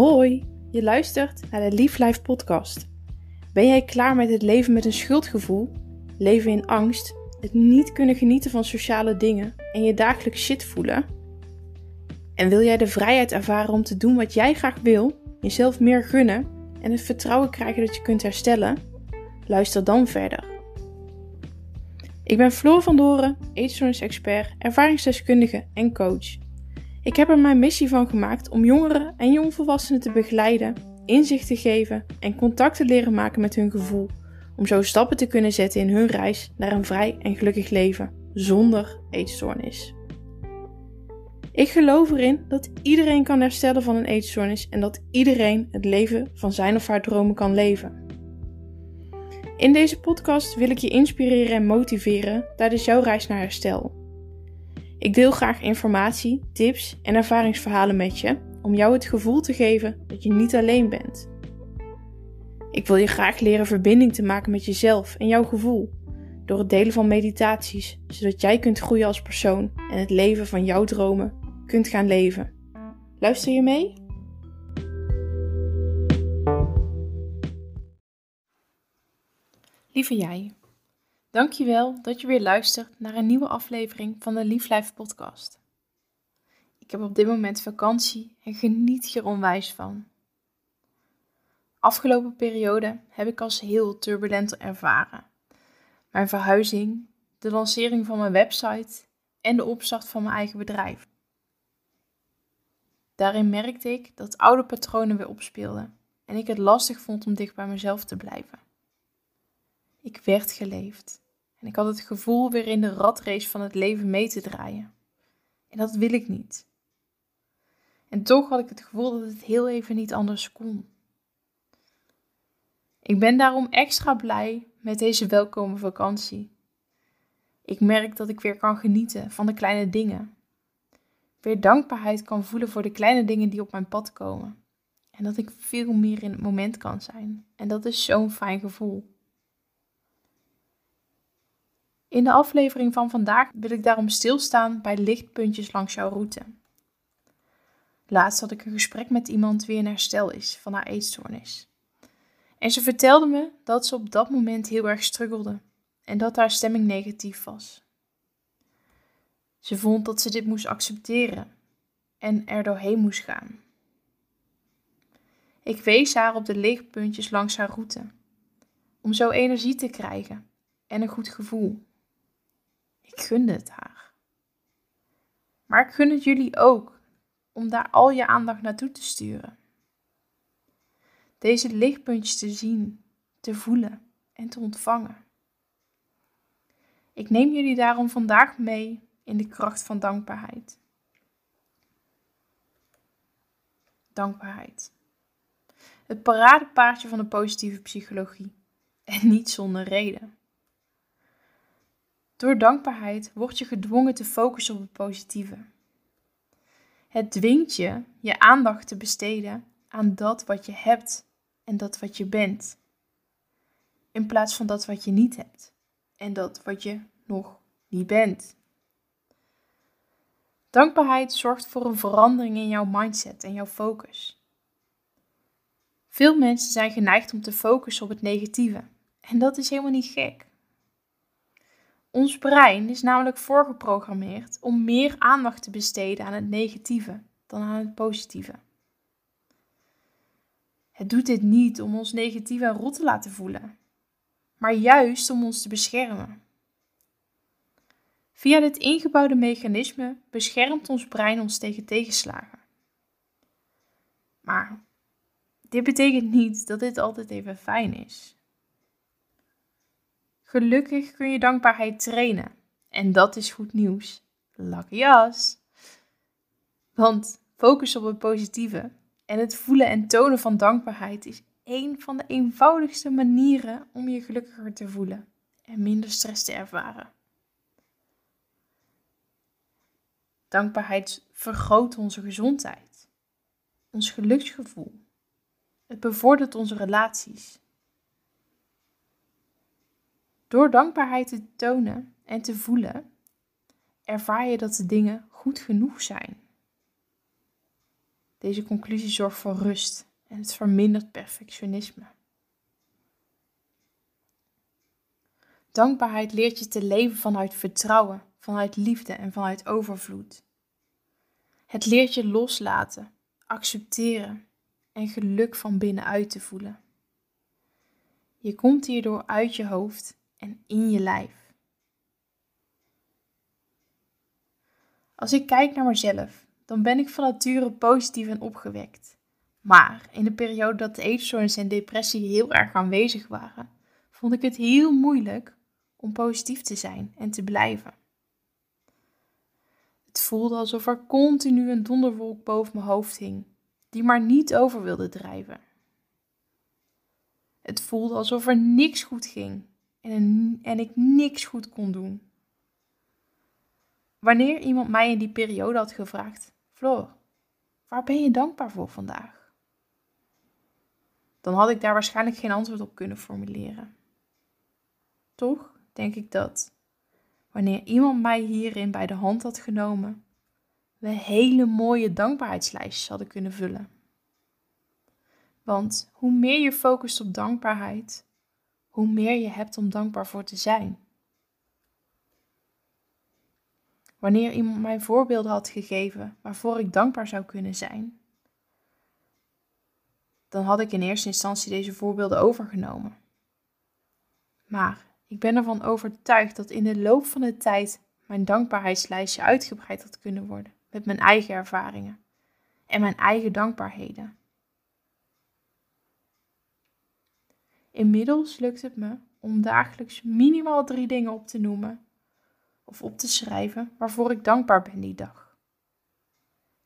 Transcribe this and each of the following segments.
Hoi, je luistert naar de Lief Life podcast. Ben jij klaar met het leven met een schuldgevoel, leven in angst, het niet kunnen genieten van sociale dingen en je dagelijks shit voelen? En wil jij de vrijheid ervaren om te doen wat jij graag wil, jezelf meer gunnen en het vertrouwen krijgen dat je kunt herstellen? Luister dan verder. Ik ben Floor van Doren, eetstoornis-expert, ervaringsdeskundige en coach. Ik heb er mijn missie van gemaakt om jongeren en jongvolwassenen te begeleiden, inzicht te geven en contact te leren maken met hun gevoel, om zo stappen te kunnen zetten in hun reis naar een vrij en gelukkig leven zonder eetstoornis. Ik geloof erin dat iedereen kan herstellen van een eetstoornis en dat iedereen het leven van zijn of haar dromen kan leven. In deze podcast wil ik je inspireren en motiveren tijdens jouw reis naar herstel. Ik deel graag informatie, tips en ervaringsverhalen met je om jou het gevoel te geven dat je niet alleen bent. Ik wil je graag leren verbinding te maken met jezelf en jouw gevoel door het delen van meditaties, zodat jij kunt groeien als persoon en het leven van jouw dromen kunt gaan leven. Luister je mee? Lieve jij, dankjewel dat je weer luistert naar een nieuwe aflevering van de Lief Life podcast. Ik heb op dit moment vakantie en geniet hier onwijs van. Afgelopen periode heb ik als heel turbulent ervaren. Mijn verhuizing, de lancering van mijn website en de opstart van mijn eigen bedrijf. Daarin merkte ik dat oude patronen weer opspeelden en ik het lastig vond om dicht bij mezelf te blijven. Ik werd geleefd en ik had het gevoel weer in de ratrace van het leven mee te draaien. En dat wil ik niet. En toch had ik het gevoel dat het heel even niet anders kon. Ik ben daarom extra blij met deze welkome vakantie. Ik merk dat ik weer kan genieten van de kleine dingen. Weer dankbaarheid kan voelen voor de kleine dingen die op mijn pad komen. En dat ik veel meer in het moment kan zijn. En dat is zo'n fijn gevoel. In de aflevering van vandaag wil ik daarom stilstaan bij lichtpuntjes langs jouw route. Laatst had ik een gesprek met iemand wie in herstel is van haar eetstoornis. En ze vertelde me dat ze op dat moment heel erg struggelde en dat haar stemming negatief was. Ze vond dat ze dit moest accepteren en er doorheen moest gaan. Ik wees haar op de lichtpuntjes langs haar route, om zo energie te krijgen en een goed gevoel. Ik gunde het haar. Maar ik gun het jullie ook om daar al je aandacht naartoe te sturen. Deze lichtpuntjes te zien, te voelen en te ontvangen. Ik neem jullie daarom vandaag mee in de kracht van dankbaarheid. Dankbaarheid. Het paradepaardje van de positieve psychologie. En niet zonder reden. Door dankbaarheid word je gedwongen te focussen op het positieve. Het dwingt je je aandacht te besteden aan dat wat je hebt en dat wat je bent, in plaats van dat wat je niet hebt en dat wat je nog niet bent. Dankbaarheid zorgt voor een verandering in jouw mindset en jouw focus. Veel mensen zijn geneigd om te focussen op het negatieve en dat is helemaal niet gek. Ons brein is namelijk voorgeprogrammeerd om meer aandacht te besteden aan het negatieve dan aan het positieve. Het doet dit niet om ons negatief en rot te laten voelen, maar juist om ons te beschermen. Via dit ingebouwde mechanisme beschermt ons brein ons tegen tegenslagen. Maar dit betekent niet dat dit altijd even fijn is. Gelukkig kun je dankbaarheid trainen. En dat is goed nieuws. Lucky us. Want focus op het positieve en het voelen en tonen van dankbaarheid is een van de eenvoudigste manieren om je gelukkiger te voelen en minder stress te ervaren. Dankbaarheid vergroot onze gezondheid, ons geluksgevoel. Het bevordert onze relaties door dankbaarheid te tonen en te voelen, ervaar je dat de dingen goed genoeg zijn. Deze conclusie zorgt voor rust en het vermindert perfectionisme. Dankbaarheid leert je te leven vanuit vertrouwen, vanuit liefde en vanuit overvloed. Het leert je loslaten, accepteren en geluk van binnenuit te voelen. Je komt hierdoor uit je hoofd en in je lijf. Als ik kijk naar mezelf, dan ben ik van nature positief en opgewekt. Maar in de periode dat de eetstoornis en depressie heel erg aanwezig waren, vond ik het heel moeilijk om positief te zijn en te blijven. Het voelde alsof er continu een donderwolk boven mijn hoofd hing, die maar niet over wilde drijven. Het voelde alsof er niks goed ging en, en ik niks goed kon doen. Wanneer iemand mij in die periode had gevraagd: Floor, waar ben je dankbaar voor vandaag? Dan had ik daar waarschijnlijk geen antwoord op kunnen formuleren. Toch denk ik dat, wanneer iemand mij hierin bij de hand had genomen, we hele mooie dankbaarheidslijstjes hadden kunnen vullen. Want hoe meer je focust op dankbaarheid, hoe meer je hebt om dankbaar voor te zijn. Wanneer iemand mij voorbeelden had gegeven waarvoor ik dankbaar zou kunnen zijn, dan had ik in eerste instantie deze voorbeelden overgenomen. Maar ik ben ervan overtuigd dat in de loop van de tijd mijn dankbaarheidslijstje uitgebreid had kunnen worden met mijn eigen ervaringen en mijn eigen dankbaarheden. Inmiddels lukt het me om dagelijks minimaal drie dingen op te noemen of op te schrijven waarvoor ik dankbaar ben die dag.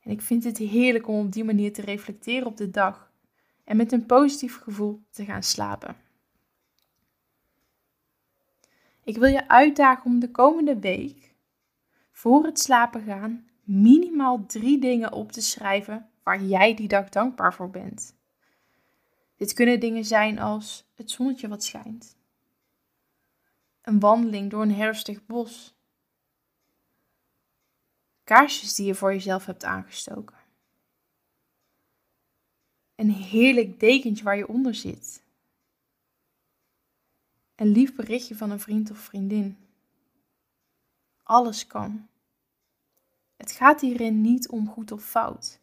En ik vind het heerlijk om op die manier te reflecteren op de dag en met een positief gevoel te gaan slapen. Ik wil je uitdagen om de komende week voor het slapen gaan minimaal drie dingen op te schrijven waar jij die dag dankbaar voor bent. Dit kunnen dingen zijn als het zonnetje wat schijnt, een wandeling door een herfstig bos, kaarsjes die je voor jezelf hebt aangestoken, een heerlijk dekentje waar je onder zit, een lief berichtje van een vriend of vriendin. Alles kan. Het gaat hierin niet om goed of fout.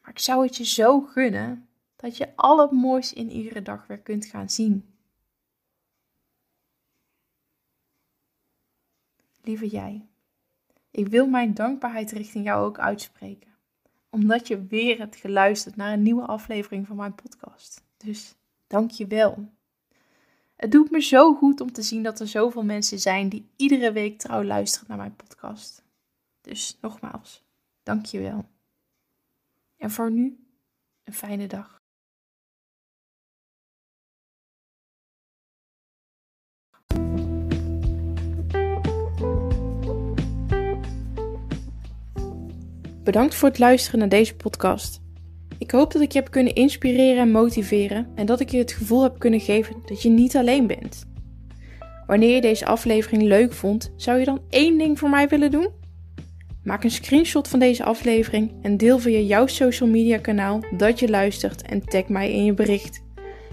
Maar ik zou het je zo gunnen dat je al het moois in iedere dag weer kunt gaan zien. Lieve jij, ik wil mijn dankbaarheid richting jou ook uitspreken, omdat je weer hebt geluisterd naar een nieuwe aflevering van mijn podcast. Dus dank je wel. Het doet me zo goed om te zien dat er zoveel mensen zijn die iedere week trouw luisteren naar mijn podcast. Dus nogmaals, dank je wel. En voor nu, een fijne dag. Bedankt voor het luisteren naar deze podcast. Ik hoop dat ik je heb kunnen inspireren en motiveren en dat ik je het gevoel heb kunnen geven dat je niet alleen bent. Wanneer je deze aflevering leuk vond, zou je dan één ding voor mij willen doen? Maak een screenshot van deze aflevering en deel via jouw social media kanaal dat je luistert en tag mij in je bericht.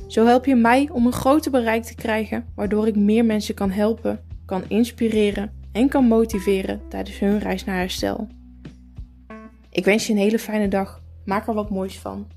Zo help je mij om een groter bereik te krijgen, waardoor ik meer mensen kan helpen, kan inspireren en kan motiveren tijdens hun reis naar herstel. Ik wens je een hele fijne dag. Maak er wat moois van.